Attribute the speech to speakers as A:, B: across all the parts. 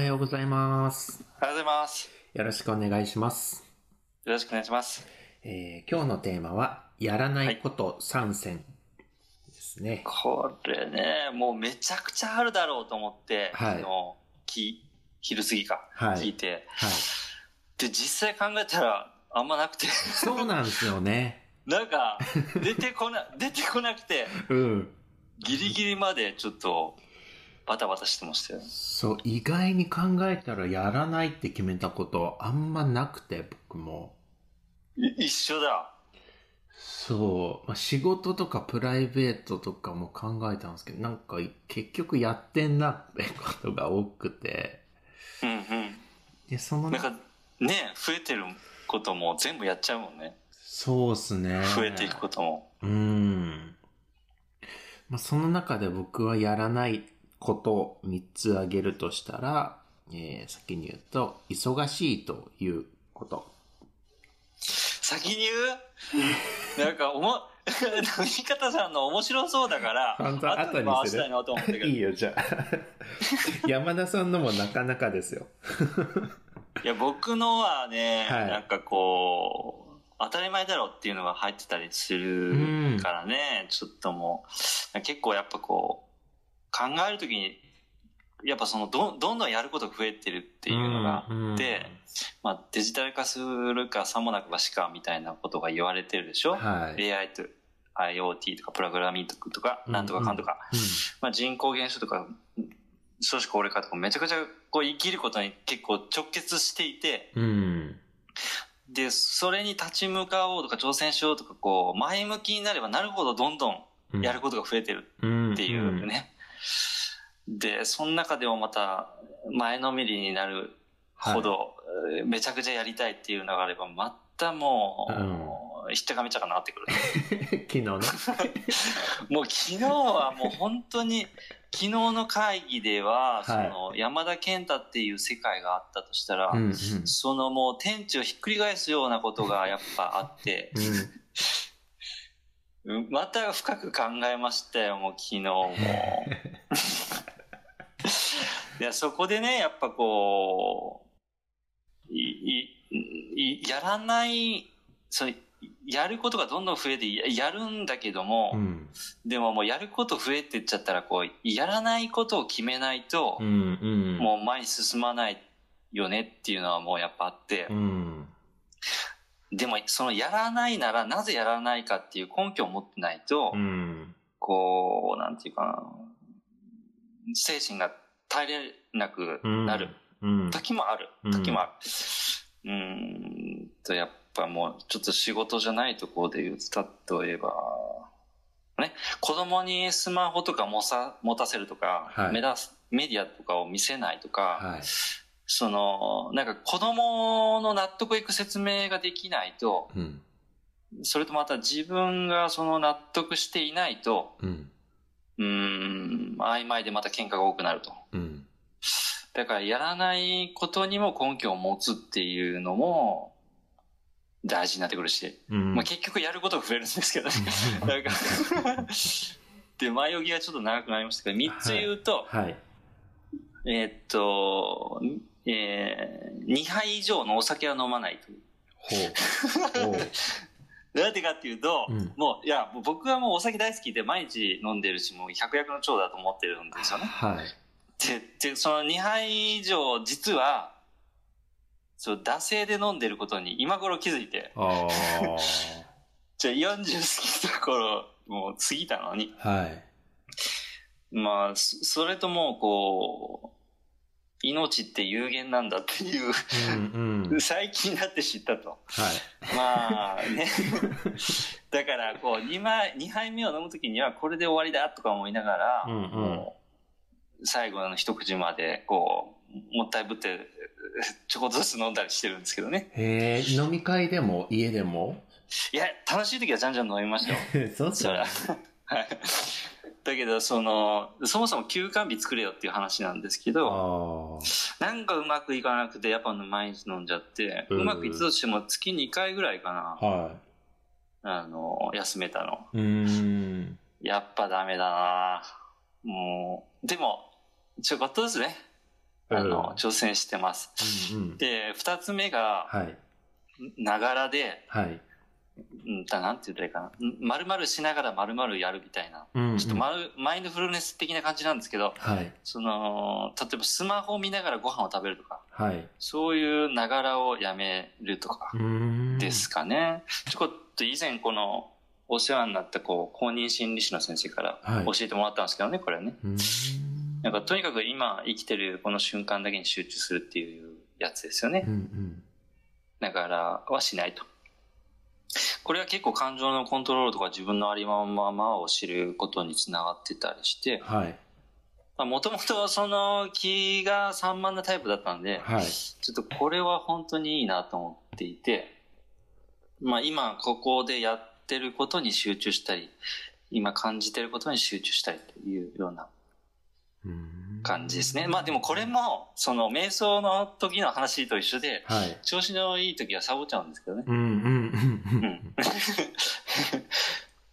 A: はようございます。
B: おはようございます。
A: よろしくお願いします。
B: よろしくお願いします。
A: えー今日のテーマは、やらないこと3選ですね。
B: これね、もうめちゃくちゃあるだろうと思って、
A: はい
B: 昨日、き昼過ぎか、
A: はい
B: 聞いて。
A: はい。
B: で、実際考えたら、あんまなくて、
A: そうなんですよね。
B: なんか、出てこな、出てこなくて、
A: うん。
B: ギリギリまでちょっと、バタバタしてましたよ。
A: そう、意外に考えたらやらないって決めたことあんまなくて、僕も。
B: い一緒だ。
A: そう、まあ、仕事とかプライベートとかも考えたんですけど、なんか結局やってんなってことが多くて。
B: うんうん。
A: で、その
B: なんか、ね、増えてることも全部やっちゃうもんね。
A: そうっすね。
B: 増えていくことも。
A: うーん。まあ、その中で僕はやらないことを3つ挙げるとしたら、えー先に言うと、忙しいということ。
B: 先に言う？なんか、おも、飲み方さんの面白そうだから、
A: 本当後に
B: 回したいなと思ったけど。
A: いいよ、じゃあ。山田さんのもなかなかですよ。
B: いや、僕のはね、
A: はい
B: なんかこう、当たり前だろうっていうのが入ってたりするからね、ちょっともう、結構やっぱこう、考えるときに、やっぱそのど、どんどんやることが増えてるっていうのがあって、まあデジタル化するかさもなくばしかみたいなことが言われてるでしょ、
A: はい。
B: AI と IoT とかプログラミングとか、なんとかかんとか、まあ、人口減少とか、少子高齢化とかめちゃくちゃこう生きることに結構直結していて、
A: うん。うん。
B: で、それに立ち向かおうとか挑戦しようとか、こう、前向きになればなるほどどんどんやることが増えてる
A: と
B: っていうね。で、その中でもまた前のめりになるほど、えーめちゃくちゃやりたいっていうのがあれば、またもう、ひったかめちゃかなってくる。
A: 昨日ね。
B: もう昨日はもう本当に、昨日の会議では、
A: い
B: その山田健太っていう世界があったとしたら、
A: うんうん。
B: そのもう天地をひっくり返すようなことが やっぱあって、うんまた深く考えましたよ、もう昨日も。いや、そこでね、やっぱこう、い、い、いやらない、それ、やることがどんどん増えて、ややるんだけども、
A: うん。
B: でももうやること増えてっちゃったら、こう、やらないことを決めないと
A: う、ん。うん。
B: もう前に進まないよねっていうのはもうやっぱあって
A: う、ん。
B: でもそのやらないならなぜやらないかっていう根拠を持ってないと、
A: うん。
B: こう、なんていうかな、精神が耐えれなくなる
A: うん。
B: 時もある
A: うん
B: 時もある。うーんと、やっぱもうちょっと仕事じゃないところで言うと、例えば、ね、子供にスマホとか持さ持たせるとか、
A: はい
B: メダメディアとかを見せないとか、
A: はい。
B: その、なんか子供の納得いく説明ができないと、
A: うん。
B: それとまた自分がその納得していないと、
A: うん。
B: うーん、曖昧でまた喧嘩が多くなると。
A: うん。
B: だからやらないことにも根拠を持つっていうのも大事になってくるし、
A: うん。
B: まあ結局やることが増えるんですけどね。かで、前置きがちょっと長くなりましたけど、3つ言うと、
A: はい。
B: えーっと、えー、2杯以上のお酒は飲まないという。
A: ほう。
B: なんでかっていうと、
A: うん
B: もう、いや、僕はもうお酒大好きで毎日飲んでるし、もう百薬の長だと思ってるんですよね。
A: はい。
B: で、で、その2杯以上、実は、そう、惰性で飲んでることに今頃気づいて、
A: あ
B: じゃあ40過ぎた頃、もう過ぎたのに、
A: あ。はい。
B: まあ、そそれともう、こう、命って有限なんだっていう、
A: うんうん。
B: 最近になって知ったと。
A: はい。
B: まあね。だから、こう、2杯、二杯目を飲むときには、これで終わりだとか思いながら、
A: うんうん
B: 最後の一口まで、こう、もったいぶって、ちょこっとずつ飲んだりしてるんですけどね。
A: へえ、飲み会でも家でも？
B: いや、楽しい時はじゃんじゃん飲みましたよ。
A: そうっすよね。
B: はい。だけど、その、そもそも休館日作れよっていう話なんですけど、
A: あ
B: なんかうまくいかなくて、やっぱ毎日飲んじゃって、
A: う
B: まくいったとしても月2回ぐらいか
A: あ。
B: な、
A: は
B: あの、休めたの。
A: い。うーん。
B: やっぱダメだなもう、でも、ちょこっとですね。あの、挑戦してます。
A: うんうん。
B: で、二つ目が、
A: はい。
B: ながらで、
A: はい。
B: うんだなんて言ったらいいかな。うん丸々しながら丸々やるみたいな。
A: うんうん
B: ちょっとマルマインドフルネス的な感じなんですけど、
A: はい。
B: その、例えばスマホを見ながらご飯を食べるとか、
A: はい。
B: そういうながらをやめるとか。ですかね。ちょこっと以前この、お世話になったこう公認心理師の先生から
A: はい
B: 教えてもらったんですけどね、これはね。
A: うーん。
B: なんかとにかく今生きてるこの瞬間だけに集中するっていうやつですよね
A: う。ん
B: だからはしないと。これは結構感情のコントロールとか自分のありのままを知ることにつながってたりして。もともとその気が散漫なタイプだったんで、
A: はい。
B: ちょっとこれは本当にいいなと思っていて、まあ今ここでやってることに集中したり、今感じてることに集中したりというような
A: うーん
B: 感じですね。まあでもこれも、その瞑想の時の話と一緒で、
A: はい。
B: 調子のいい時はサボっちゃうんですけどね。
A: うんうん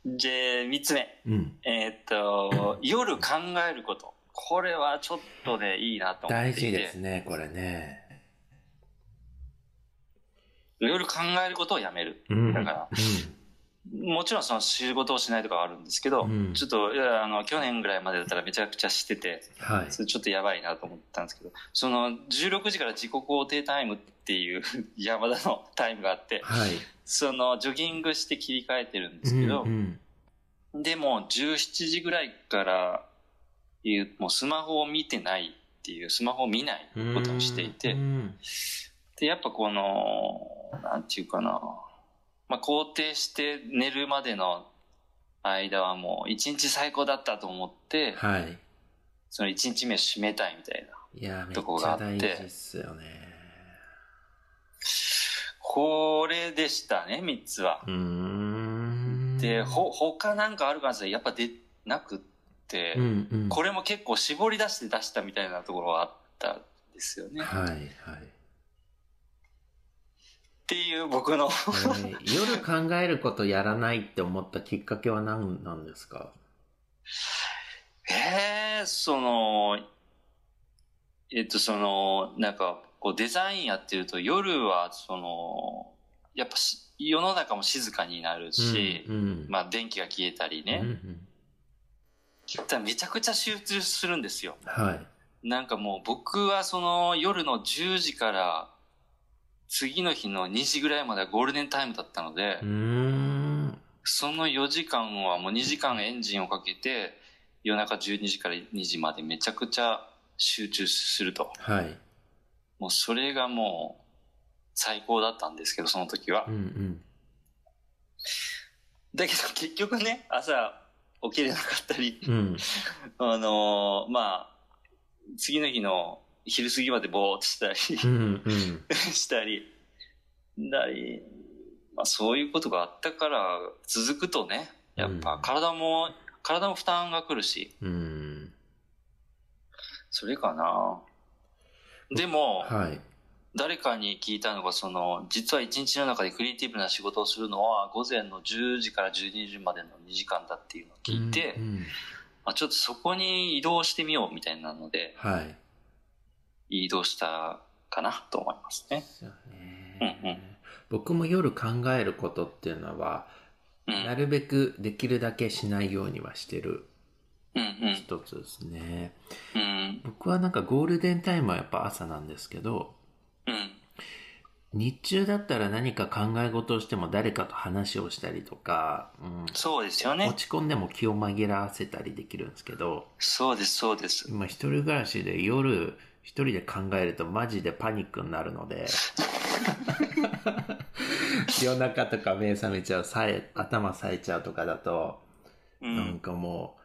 B: うん。で、三つ目。
A: うん。うん。
B: えーっと、夜考えること。これはちょっとね、いいなと思っていて。
A: 大事ですね、これね。
B: 夜考えることをやめる。
A: うん。
B: だから、もちろんその仕事をしないとかはあるんですけど、
A: うん
B: ちょっと、いやあの、去年ぐらいまでだったらめちゃくちゃしてて、
A: はい。
B: それちょっとやばいなと思ったんですけど、その16時から自己肯定タイムっていう 山田のタイムがあって、
A: はい。
B: そのジョギングして切り替えてるんですけど、
A: うん
B: でも17時ぐらいからいう、もうスマホを見てないっていう、スマホを見ない
A: うん
B: ことにしていて、
A: うん
B: で、やっぱこの、なんていうかな、まあ、肯定して寝るまでの間はもう一日最高だったと思って、
A: はい。
B: その一日目を締めたいみたいな。
A: いや、めっ
B: とこ
A: ちゃ
B: があって
A: 大事っすよね。
B: これでしたね、三つは。
A: うーん。
B: で、ほ、他なんかあるかなやっぱ出なくって、
A: うんうん。
B: これも結構絞り出して出したみたいなところがあったんですよね。っ
A: はいはい。
B: ていう僕の、
A: えー夜考えることやらないって思ったきっかけは何なんですか？
B: ええその、えっと、その、なんか、こうデザインやってると夜は、その、やっぱし世の中も静かになるし、
A: うんうん。
B: まあ電気が消えたりね、
A: うんうん。
B: めちゃくちゃ集中するんですよ。
A: はい。
B: なんかもう僕はその夜の10時から次の日の2時ぐらいまではゴールデンタイムだったので。その4時間はもう2時間エンジンをかけて夜中12時から2時までめちゃくちゃ集中すると。
A: はい。
B: もうそれがもう最高だったんですけど、その時は
A: うん。うん。
B: だけど結局ね、朝起きれなかったり、
A: うん。
B: あのーまあ、次の日の昼過ぎまでぼーっとしたり、
A: うんうん。
B: したり、だり、まあそういうことがあったから続くとね、やっぱ体も、体も負担が来るし、
A: うん。
B: それかな。でも、
A: はい。
B: 誰かに聞いたのが、その、実は一日の中でクリエイティブな仕事をするのは、午前の10時から12時までの2時間だっていうのを聞いて、
A: うんうん
B: まあ、ちょっとそこに移動してみようみたいなので、
A: はい。
B: 移動したかなと思いますね。
A: そうね
B: うんうん
A: 僕も夜考えることっていうのは、
B: うん。
A: なるべくできるだけしないようにはしてる
B: うん
A: 一つですね。
B: うん。うん。
A: 僕はなんかゴールデンタイムはやっぱ朝なんですけど、
B: うん。
A: 日中だったら何か考え事をしても誰かと話をしたりとか、うん
B: そうですよね。
A: 落ち込んでも気を紛らわせたりできるんですけど、
B: そうです、そうです。
A: 今一人暮らしで夜一人で考えるとマジでパニックになるので、夜中とか目覚めちゃう、さえ、頭冴えちゃうとかだと、
B: う
A: なん
B: ん。
A: かも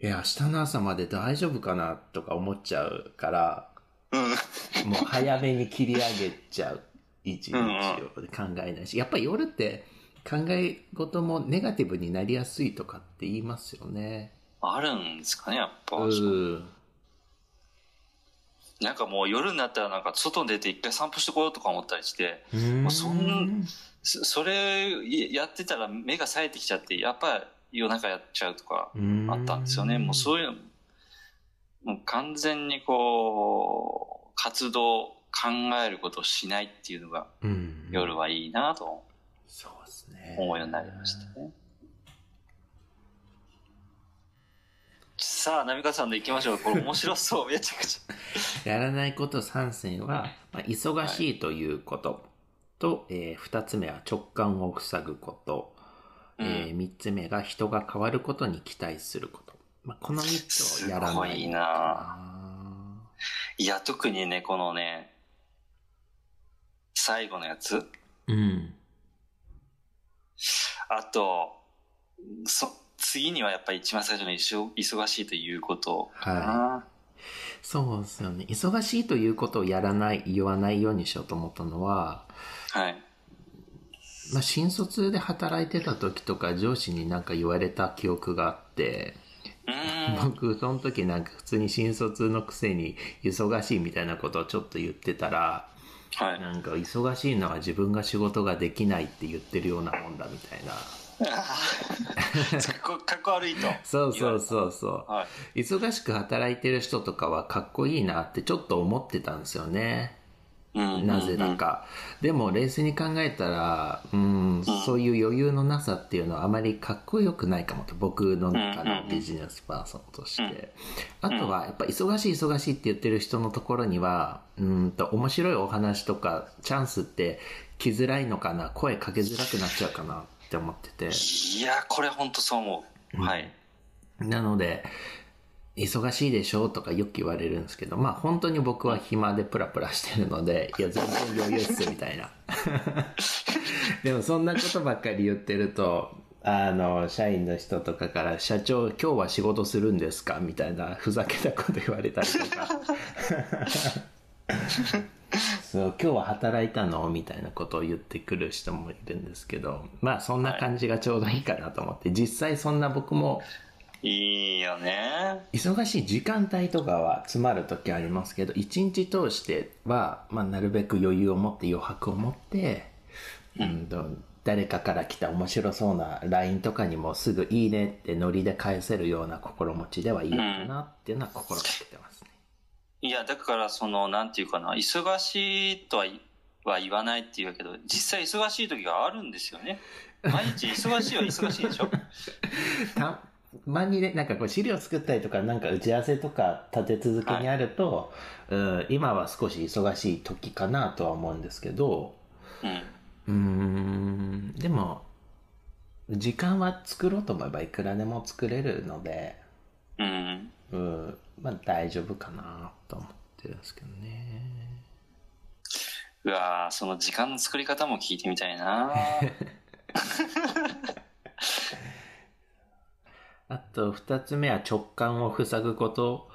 A: う、いや、明日の朝まで大丈夫かなとか思っちゃうから、
B: うん。
A: もう早めに切り上げちゃう。一日
B: うん
A: を考えないし。やっぱり夜って考え事もネガティブになりやすいとかって言いますよね。
B: あるんですかね、やっぱ。
A: うん。
B: なんかもう夜になったらなんか外に出て一回散歩してこようとか思ったりして、もうそんそそれやってたら目が冴えてきちゃって、やっぱり夜中やっちゃうとかあったんですよね。もうそういうの、もう完全にこ活動、考えることをしないっていうのが、
A: うん。
B: 夜はいいなと
A: そうですね。
B: 思うようになりましたね。さあ、波川さんで行きましょう。これ面白そう、めちゃくち
A: やらないこと3選は、まあ、忙しいということと、えー2つ目は直感を塞ぐこと、
B: ゃ。うん
A: えー3つ目が人が変わることに期待すること。まあ、この3つをやらない。
B: すごいないや、特にね、このね、最後のやつ。
A: うん。
B: あと、そ、次にはやっぱり一番最初の忙忙しいということかな。
A: そうですよね。忙しいということをやらない、言わないようにしようと思ったのは、
B: はい。
A: まあ、新卒で働いてた時とか上司になんか言われた記憶があって。僕その時なんか普通に新卒のくせに忙しいみたいなことをちょっと言ってたら、
B: はい。
A: なんか忙しいのは自分が仕事ができないって言ってるようなもんだみたいな。
B: かっこ悪いと。
A: そうそうそうそう。
B: はい。
A: 忙しく働いてる人とかはかっこいいなってちょっと思ってたんですよね。
B: うん
A: なぜだ。か。でも冷静に考えたら、うん、そういう余裕のなさっていうのはあまりかっこよくないかもと、僕の中のビジネスパーソンとして。あとは、やっぱ忙しい忙しいって言ってる人のところには、うんと、面白いお話とかチャンスって来づらいのかな、声かけづらくなっちゃうかなって思ってて。
B: いや、これ本当そう思う。はい。
A: なので、忙しいでしょとかよく言われるんですけど、まあ本当に僕は暇でプラプラしてるので、いや全然余裕っすみたいな。でもそんなことばっかり言ってると、あの、社員の人とかから、社長今日は仕事するんですか？みたいなふざけたこと言われたりとか。そう、今日は働いたの？みたいなことを言ってくる人もいるんですけど、まあそんな感じがちょうどいいかなと思って、実際そんな僕も
B: いいよね。
A: 忙しい時間帯とかは詰まる時ありますけど一日通しては、まあ、なるべく余裕を持って余白を持って、うんと誰かから来た面白そうな LINE とかにもすぐ「いいね」ってノリで返せるような心持ちではいいのかなっていうのは心がけてますね。
B: いや、だからその、なんていうかな、忙しいとはいは言わないって言うけど、実際忙しい時があるんですよね。毎日忙しいは忙しいでしょ
A: たまにね、なんかこう資料作ったりとか、なんか打ち合わせとか立て続けにあると、うん今は少し忙しい時かなとは思うんですけど、
B: うん。
A: んでも時間は作ろうと思えばいくらでも作れるので、
B: うん。
A: うん、まあ大丈夫かなと思ってるんですけどね。
B: うわーその時間の作り方も聞いてみたいな
A: あと二つ目は直感を塞ぐこと。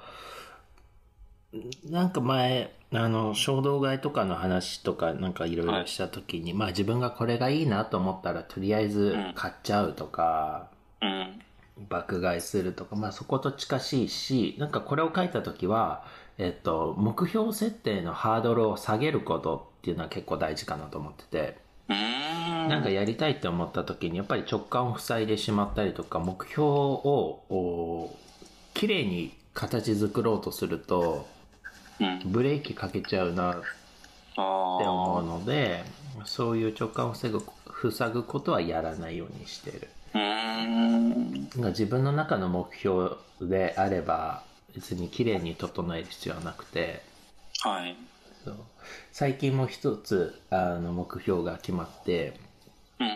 A: なんか前、あの、衝動買いとかの話とかなんかいろいろした時に、まあ自分がこれがいいなと思ったらとりあえず買っちゃうとか、
B: うん。
A: 爆買いするとか、まあそこと近しいし、なんかこれを書いたときは、えっと、目標設定のハードルを下げることっていうのは結構大事かなと思ってて。なんかやりたいって思ったときにやっぱり直感を塞いでしまったりとか、目標を、お綺麗に形作ろうとすると、
B: うん。
A: ブレーキかけちゃうなって思う
B: あ
A: ので、そういう直感を防ぐ、塞ぐことはやらないようにしてる。
B: ん。
A: 自分の中の目標であれば別に綺麗に整える必要はなくて
B: はい。
A: そう最近も一つあの目標が決まって、
B: うん。
A: ま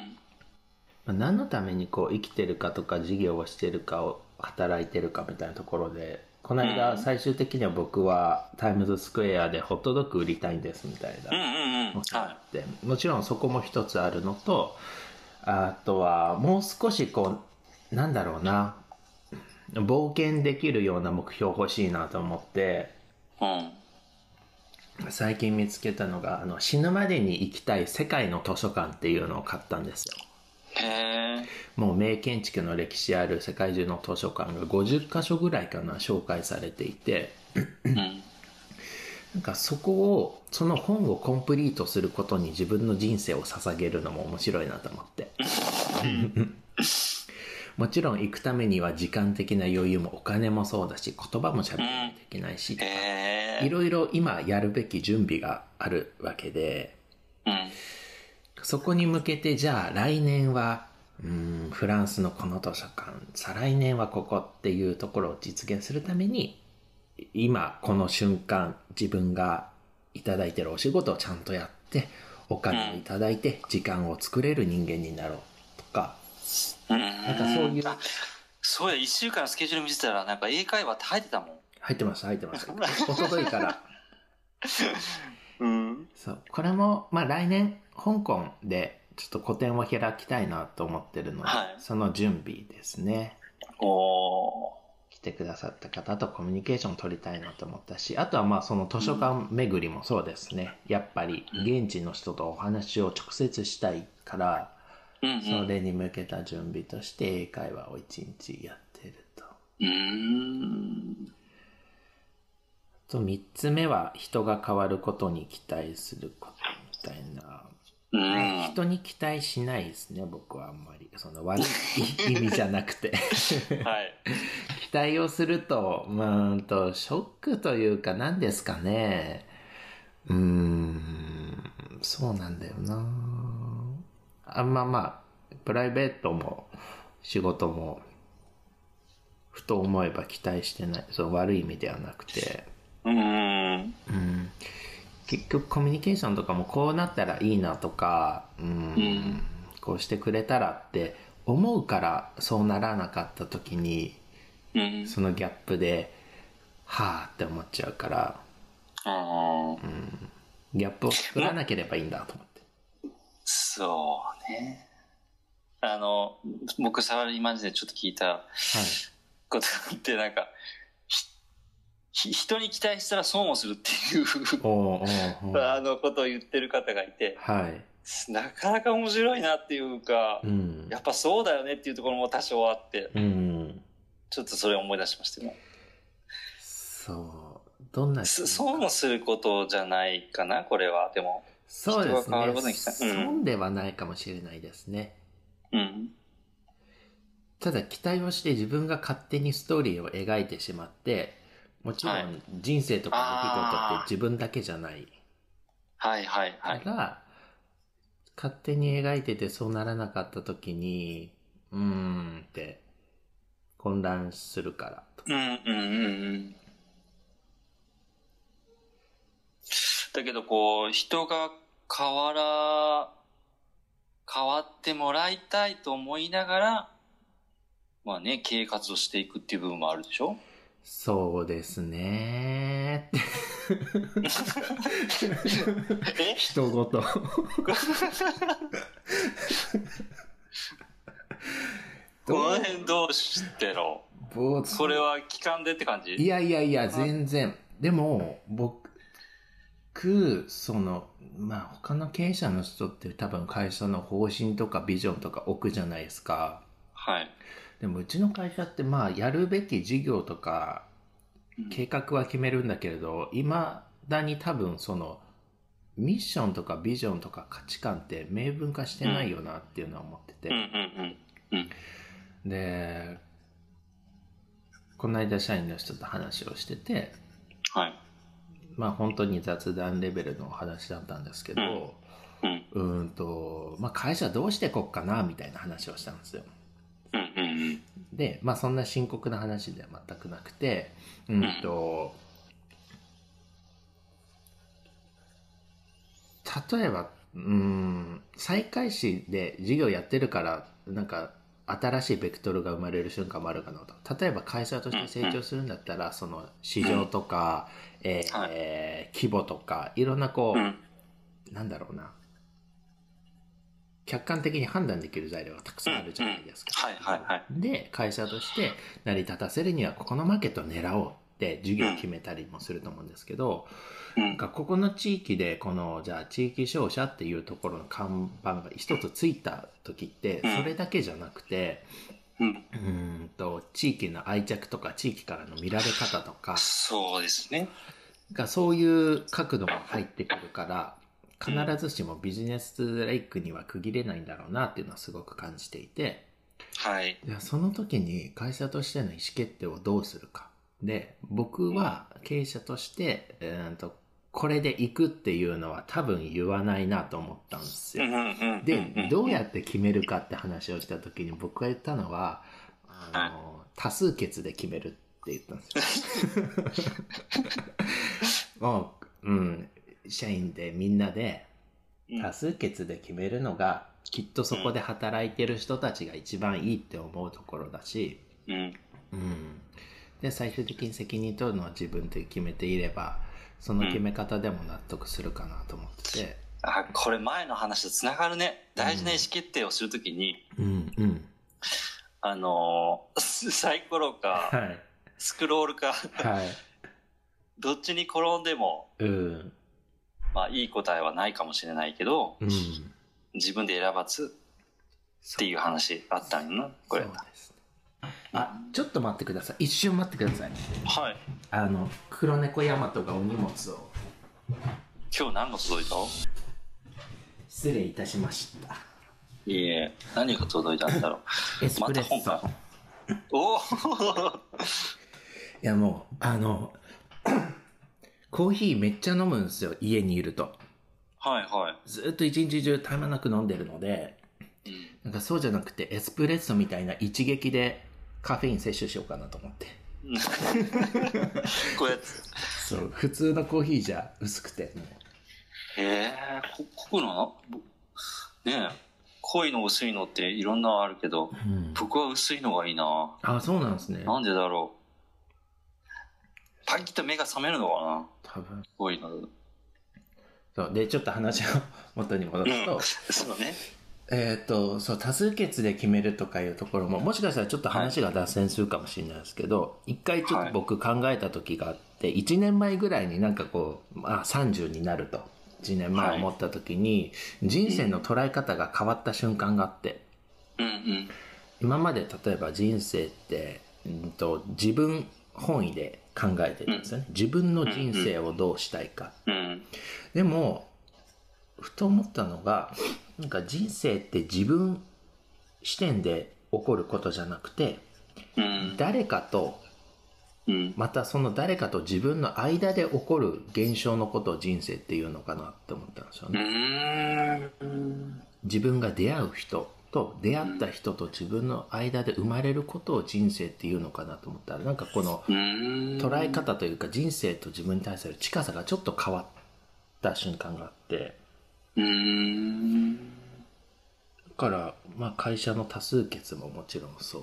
A: あ何のためにこう生きてるかとか事業をしてるかを働いてるかみたいなところでこの間最終的には僕はタイムズスクエアでホットドッグ売りたいんですみたいな
B: うんうんうん。
A: あ
B: は
A: ってもちろんそこも一つあるのとあとはもう少しこうなんだろうな冒険できるような目標欲しいなと思って
B: い。うん。
A: 最近見つけたのがあの死ぬまでに行きたい世界の図書館っていうのを買ったんですよ
B: へえ。
A: もう名建築の歴史ある世界中の図書館が50箇所ぐらいかな紹介されていて
B: うん。
A: なんかそこをその本をコンプリートすることに自分の人生を捧げるのも面白いなと思って。もちろん行くためには時間的な余裕もお金もそうだし言葉も喋らないといけないし、
B: い
A: いろいろ今やるべき準備があるわけで、
B: うん。
A: そこに向けてじゃあ来年は、うん、フランスのこの図書館、再来年はここっていうところを実現するために、今この瞬間自分がいただいてるお仕事をちゃんとやって、お金をいただいて時間を作れる人間になろうとか、
B: うん。
A: なんかそういう
B: あそうや、一週間のスケジュール見てたら、なんか英会話って入ってたもん。
A: 入ってます、入ってます。おとといから。
B: うん。
A: そう。これも、まあ来年、香港でちょっと個展を開きたいなと思ってるので、
B: はい
A: その準備ですね。
B: おー。
A: 来てくださった方とコミュニケーションを取りたいなと思ったし、あとはまあその図書館巡りもそうですね。やっぱり現地の人とお話を直接したいから。それに向けた準備として英会話を一日やってると。と3つ目は人が変わることに期待することみたいな。
B: うん。
A: 人に期待しないですね、僕はあんまり。その悪い 意味じゃなくて。
B: はい。
A: 期待をすると、うーんと、ショックというか何ですかね。うーん、そうなんだよな。あんままあ、プライベートも仕事も、ふと思えば期待してない。その悪い意味ではなくて。
B: うん。
A: うん結局コミュニケーションとかもこうなったらいいなとか、うん
B: ん。
A: こうしてくれたらって思うからそうならなかった時に
B: うん。
A: そのギャップではあって思っちゃうから。
B: あー。
A: ギャップを作らなければいいんだと思って。
B: そうね。あの、僕、サラリーマン時代ちょっと聞いた
A: はい。
B: ことがあって、なんか、人に期待したら損をするっていう あのことを言ってる方がいて、
A: はい
B: なかなか面白いなっていうか、
A: うん
B: やっぱそうだよねっていうところも多少あって、
A: うん
B: ちょっとそれを思い出しましたね。
A: そうどんな
B: す損をすることじゃないかな、これは。でも。
A: そうですね
B: うん
A: 損ではないかもしれないですね
B: うん。
A: ただ期待をして自分が勝手にストーリーを描いてしまってもちろ
B: はい。
A: ん人生とか出来事って自分だけじゃない。
B: はいはいはい。
A: から、勝手に描いててそうならなかった時にうーんって混乱するからと
B: うんうんうんうん。だけどこう、人が変わら、変わってもらいたいと思いながら、まあね、経営活動していくっていう部分もあるでしょ？
A: そうですね。
B: え？
A: 人ごと。
B: この辺どうしてろ
A: 僕
B: それは期間でって感じ？
A: いやいやいや、全然。でも、僕、その、まあ、他の経営者の人って多分会社の方針とかビジョンとか置くじゃないですか。
B: はい。
A: でも、うちの会社ってまあ、やるべき事業とか、計画は決めるんだけれど、今だに多分その、ミッションとかビジョンとか価値観って明文化してないよなっていうのは思ってて。
B: うんうんうん。うん。
A: で、この間社員の人と話をしてて、
B: はい。
A: まあ本当に雑談レベルのお話だったんですけど、
B: うん。
A: うーんと、まあ会社どうしていこっかなみたいな話をしたんですよ。
B: うんうんうん。
A: で、まあそんな深刻な話では全くなくて、うんと、例えば、うん、再開始で事業やってるから、なんか、新しいベクトルが生まれる瞬間もあるかなと。例えば会社として成長するんだったら、その市場とか、えー規模とか、いろんなこう、
B: うん。
A: なんだろうな。客観的に判断できる材料がたくさんあるじゃないですか。
B: はいはいはい。
A: で、会社として成り立たせるには、ここのマーケットを狙おうって授業を決めたりもすると思うんですけど、
B: うん。
A: なんかここの地域で、この、じゃあ地域商社っていうところの看板が一つついた時って、
B: うん
A: それだけじゃなくて、
B: うん。
A: うーんと、地域の愛着とか地域からの見られ方とか、
B: そうですね。
A: がそういう角度が入ってくるから、必ずしもビジネスライクには区切れないんだろうなっていうのはすごく感じていて、
B: はい。
A: いやその時に会社としての意思決定をどうするか。で、僕は経営者として、えーと、これで行くっていうのは多分言わないなと思ったんですよ。で、どうやって決めるかって話をした時に僕が言ったのは、あの、多数決で決めるって言ったんですよ。もう、うん、社員でみんなで多数決で決めるのが、きっとそこで働いてる人たちが一番いいって思うところだし、
B: うん。
A: うん。で、最終的に責任取るのは自分で決めていれば、その決め方でも納得するかなと思ってて。
B: あ、これ前の話とつながるね。大事な意思決定をするときに、
A: うん、うん。
B: あのー、サイコロか、
A: はい。
B: スクロールか、
A: はい。
B: どっちに転んでも、
A: うん。
B: まあいい答えはないかもしれないけど、
A: うん。
B: 自分で選ばずっていう話あったんよな、これ。
A: ね。あ、ちょっと待ってください。一瞬待ってください。
B: はい。
A: あの、黒猫ヤマトがお荷物を
B: 今日何が届いた？
A: 失礼いたしました。
B: いいえ、何が届いたんだろう。
A: エスプレッソ。
B: おお
A: いやもう、あの、コーヒーめっちゃ飲むんですよ、家にいると。
B: はいはい。
A: ずっと一日中絶え間なく飲んでるので、
B: うん
A: なんかそうじゃなくてエスプレッソみたいな一撃でカフェイン摂取しようかなと思って。
B: これ、
A: そう、普通のコーヒーじゃ薄くて、
B: へえ、こ濃くの？ぼねえ、濃いの薄いのっていろんなあるけど、
A: うん。
B: 僕は薄いのがいいな。
A: あ、そうなんですね。
B: なんでだろう。パキッと目が覚めるのかな？
A: 多分。
B: 濃いの。
A: そう。で、ちょっと話を元に戻すと、
B: そうね。
A: えっ、と、そう、多数決で決めるとかいうところも、もしかしたらちょっと話が脱線するかもしれないですけど、一、回ちょっと僕考えた時があって、1年前ぐらいになんかこう、まあ30になると、1年前思った時に、人生の捉え方が変わった瞬間があって、
B: うんうん。
A: 今まで例えば人生って、うんと、自分本位で考えてるんですよね。自分の人生をどうしたいか。
B: うん。
A: でも、ふと思ったのが、なんか人生って自分視点で起こることじゃなくて、
B: うん。
A: 誰かと、
B: うん。
A: またその誰かと自分の間で起こる現象のことを人生っていうのかなって思ったんですよ
B: う
A: ね。自分が出会う人と出会った人と自分の間で生まれることを人生っていうのかなと思ったら、なんかこの。捉え方というか人生と自分に対する近さがちょっと変わった瞬間があって。だから、まあ、会社の多数決ももちろんそう。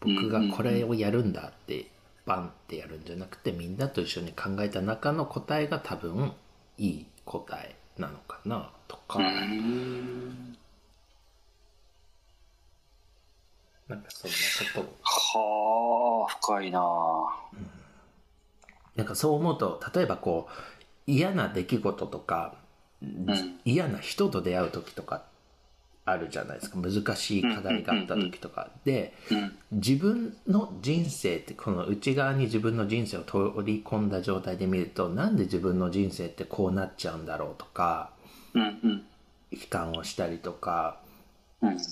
A: 僕がこれをやるんだって、バンってやるんじゃなくて、みんなと一緒に考えた中の答えが多分、いい答えなのかな、とか、なんかそんなことを。
B: はあ、深いな
A: なんかそう思うと、例えばこう、嫌な出来事とか、
B: ん
A: 嫌な人と出会う時とかあるじゃないですか。難しい課題があった時とか。で、
B: うん。
A: 自分の人生ってこの内側に自分の人生を取り込んだ状態で見るとなんで自分の人生ってこうなっちゃうんだろうとか
B: うん。うん。
A: 悲観をしたりとか
B: うん。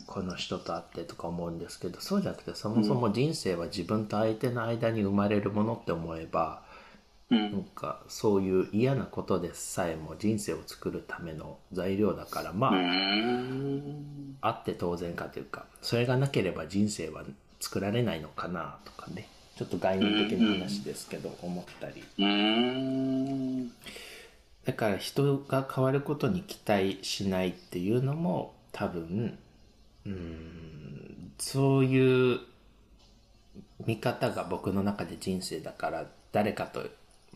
A: この人と会ってとか思うんですけどそうじゃなくてそもそも人生は自分と相手の間に生まれるものって思えば
B: う
A: なん
B: ん。
A: かそういう嫌なことでさえも人生を作るための材料だからま
B: う
A: あ
B: ん。
A: あって当然かというかそれがなければ人生は作られないのかなとかねちょっと概念的な話ですけど思ったり
B: うん。
A: だから人が変わることに期待しないっていうのも多分うーんそういう見方が僕の中で人生だから誰かと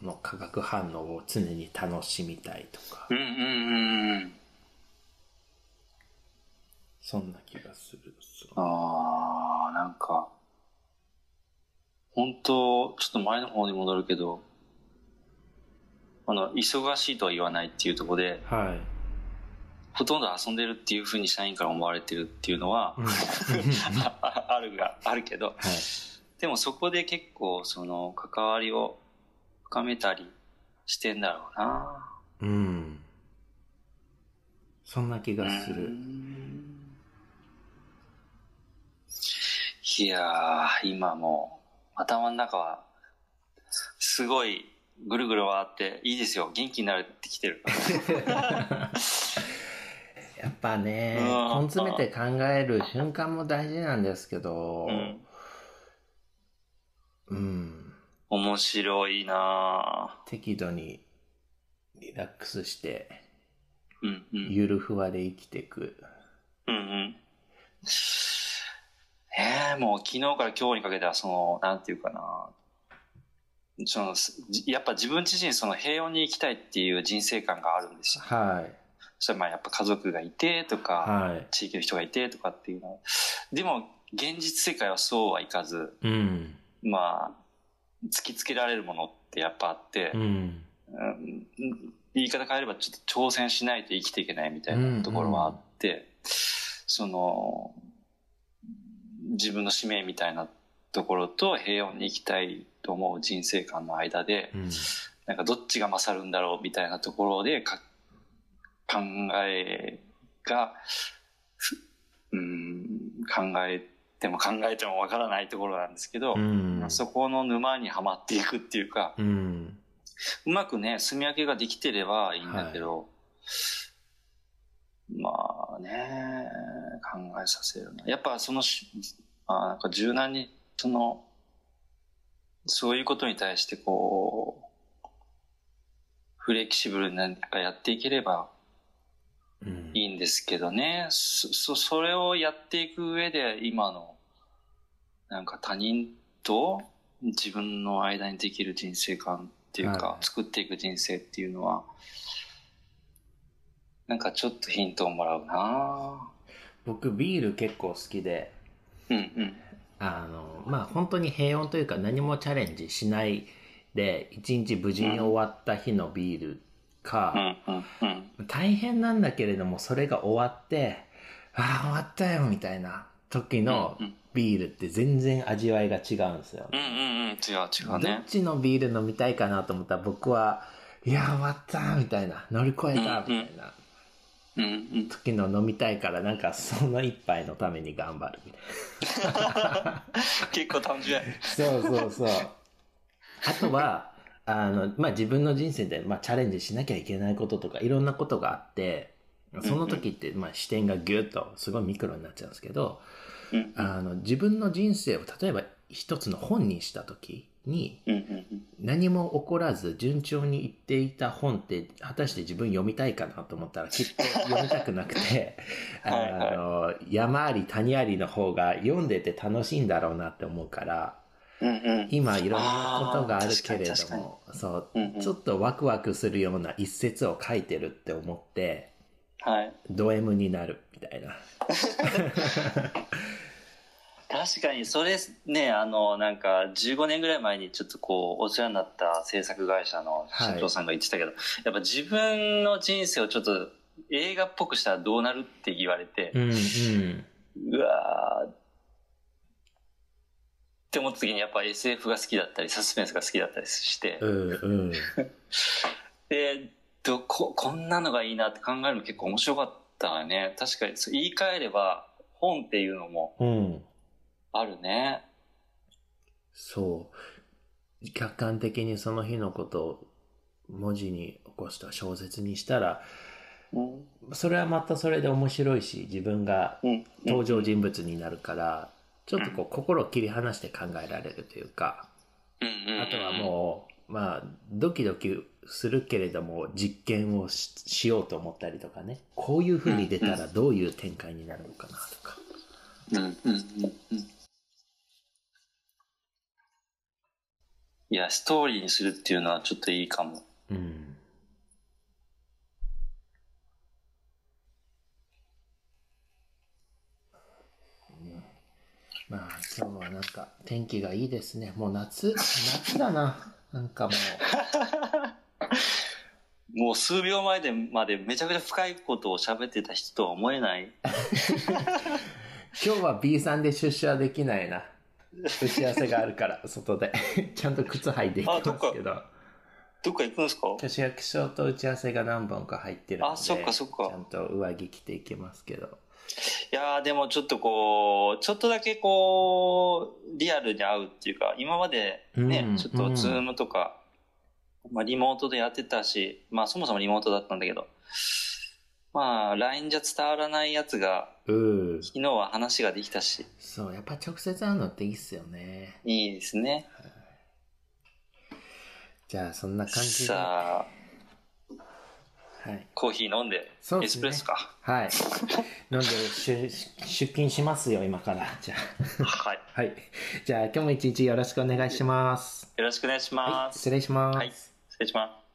A: の化学反応を常に楽しみたいとか
B: うん。うん。
A: そんな気がする
B: ああ、なんか、本当ちょっと前の方に戻るけど、あの、忙しいとは言わないっていうところで、
A: はい、
B: ほとんど遊んでるっていうふうに社員から思われてるっていうのは、
A: うん
B: あ あるが、あるけど、
A: はい
B: でもそこで結構その関わりを深めたりしてんだろうな。
A: うん。そんな気がす
B: う
A: る。
B: んいやー、今もう頭の中はすごいぐるぐる回っていいですよ。元気になるってきてる。
A: やっぱね、
B: うん
A: 根詰めて考える瞬間も大事なんですけど、
B: うん。
A: うん、
B: 面白いな
A: 適度にリラックスして、
B: ぁうんうん。
A: ゆるふわで生きていく。
B: うんうん。ええもう昨日から今日にかけては、その、なんていうかな。その、すやっぱ自分自身その平穏に生きたいっていう人生観があるんですよ。
A: はい。
B: それまあやっぱ家族がいてとか、
A: はい。
B: 地域の人がいてとかっていうの。でも、現実世界はそうはいかず、
A: うん。
B: まあ、突きつけられるものってやっぱあって
A: う、ん。
B: うん言い方変えればちょっと挑戦しないと生きていけないみたいなところはあって、その、自分の使命みたいなところと平穏に生きたいと思う人生観の間で、
A: うん。
B: なんかどっちが勝るんだろうみたいなところでか考えが、ふうん、考えても考えてもわからないところなんですけど、
A: うん。
B: そこの沼にはまっていくっていうか、
A: うん。
B: うまくね、住み分けができてればいいんだけど、まあね、考えさせるな。やっぱそのし、あなんか柔軟に、その、そういうことに対してこう、フレキシブルになんかやっていければ
A: うん。
B: いいんですけどね、そ、そそれをやっていく上で今の、なんか他人と自分の間にできる人生観っていうか、
A: はい。
B: 作っていく人生っていうのは、なんかちょっとヒントをもらうな。
A: 僕、ビール結構好きで、
B: うんうん。
A: あの、まあ、本当に平穏というか何もチャレンジしないで、一日無事に終わった日のビールか。大変なんだけれども、それが終わって、ああ、終わったよ、みたいな時のビールって全然味わいが違うんですよ。
B: うんうんうん。違う違う
A: どっ
B: ね。
A: ちのビール飲みたいかなと思ったら僕は、いや、終わった、みたいな、乗り越えた、みたいな
B: うんうん。
A: 時の飲みたいから、なんかその一杯のために頑張るみたいな。
B: 結構単純。
A: そうそうそう。あとは、あの、まあ、自分の人生で、まあ、チャレンジしなきゃいけないこととか、いろんなことがあって、その時って、まあ、視点がギュッと、すごいミクロになっちゃうんですけど、
B: うん
A: あの、自分の人生を、例えば一つの本にした時に、何も起こらず順調にいっていた本って果たして自分読みたいかなと思ったらきっと読みたくなくて あの山あり谷ありの方が読んでて楽しいんだろうなって思うから
B: うん。うんうん。
A: 今いろんなことがあるけれどもそう
B: うんうん
A: ちょっとワクワクするような一節を書いてるって思って
B: はい。
A: ド M になるみたいな。
B: 確かにそれねあのなんか15年ぐらい前にちょっとこうお世話になった制作会社の社長さんが言ってたけど、やっぱ自分の人生をちょっと映画っぽくしたらどうなるって言われて
A: う、んうん
B: うわーって思った時にやっぱ SF が好きだったりサスペンスが好きだったりして、
A: うんうん。
B: でどここんなのがいいなって考えるの結構面白かったよね。確かに言い換えれば本っていうのも
A: うん。
B: あるね。
A: そう。客観的にその日のことを文字に起こした小説にしたら、
B: うん。
A: それはまたそれで面白いし、自分が
B: うん。
A: 登場人物になるから、ちょっとこう心を切り離して考えられるというか、あとはもう、まあ、ドキドキするけれども、実験をししようと思ったりとかね、こういう風に出たらどういう展開になるのかなとか。
B: うんうんうんうんいや、ストーリーにするっていうのはちょっといいかも。
A: うん。まあ今日はなんか天気がいいですね。もう夏、夏だな。なんかもう。
B: もう数秒前でまでめちゃくちゃ深いことを喋ってた人とは思えない。
A: 今日は B さんで出社できないな。打ち合わせがあるから、外で。ちゃんと靴履いていきますけど。
B: どっか行くんですか？
A: 私役所と打ち合わせが何本か入ってるので、
B: あそっかそっか
A: ちゃんと上着着ていきますけど。
B: いやーでもちょっとこう、ちょっとだけこう、リアルに会うっていうか、今までね、
A: うん
B: ちょっとズームとか、まあリモートでやってたし、まあそもそもリモートだったんだけど、まあ LINE じゃ伝わらないやつが、
A: うん。
B: 昨日は話ができたし、
A: そう、やっぱ直接会うのっていいっすよね。
B: いいですね。
A: じゃあ、そんな感じで。
B: さあ、
A: はい。
B: コーヒー飲んで、
A: ですね
B: スプレッソか。
A: はい。飲んで出出勤しますよ、今から。じゃ
B: はい。
A: あ。はい。じゃあ、今日も一日よろしくお願いします。
B: よろしくお願いします。
A: 失礼します。
B: はい。失礼します。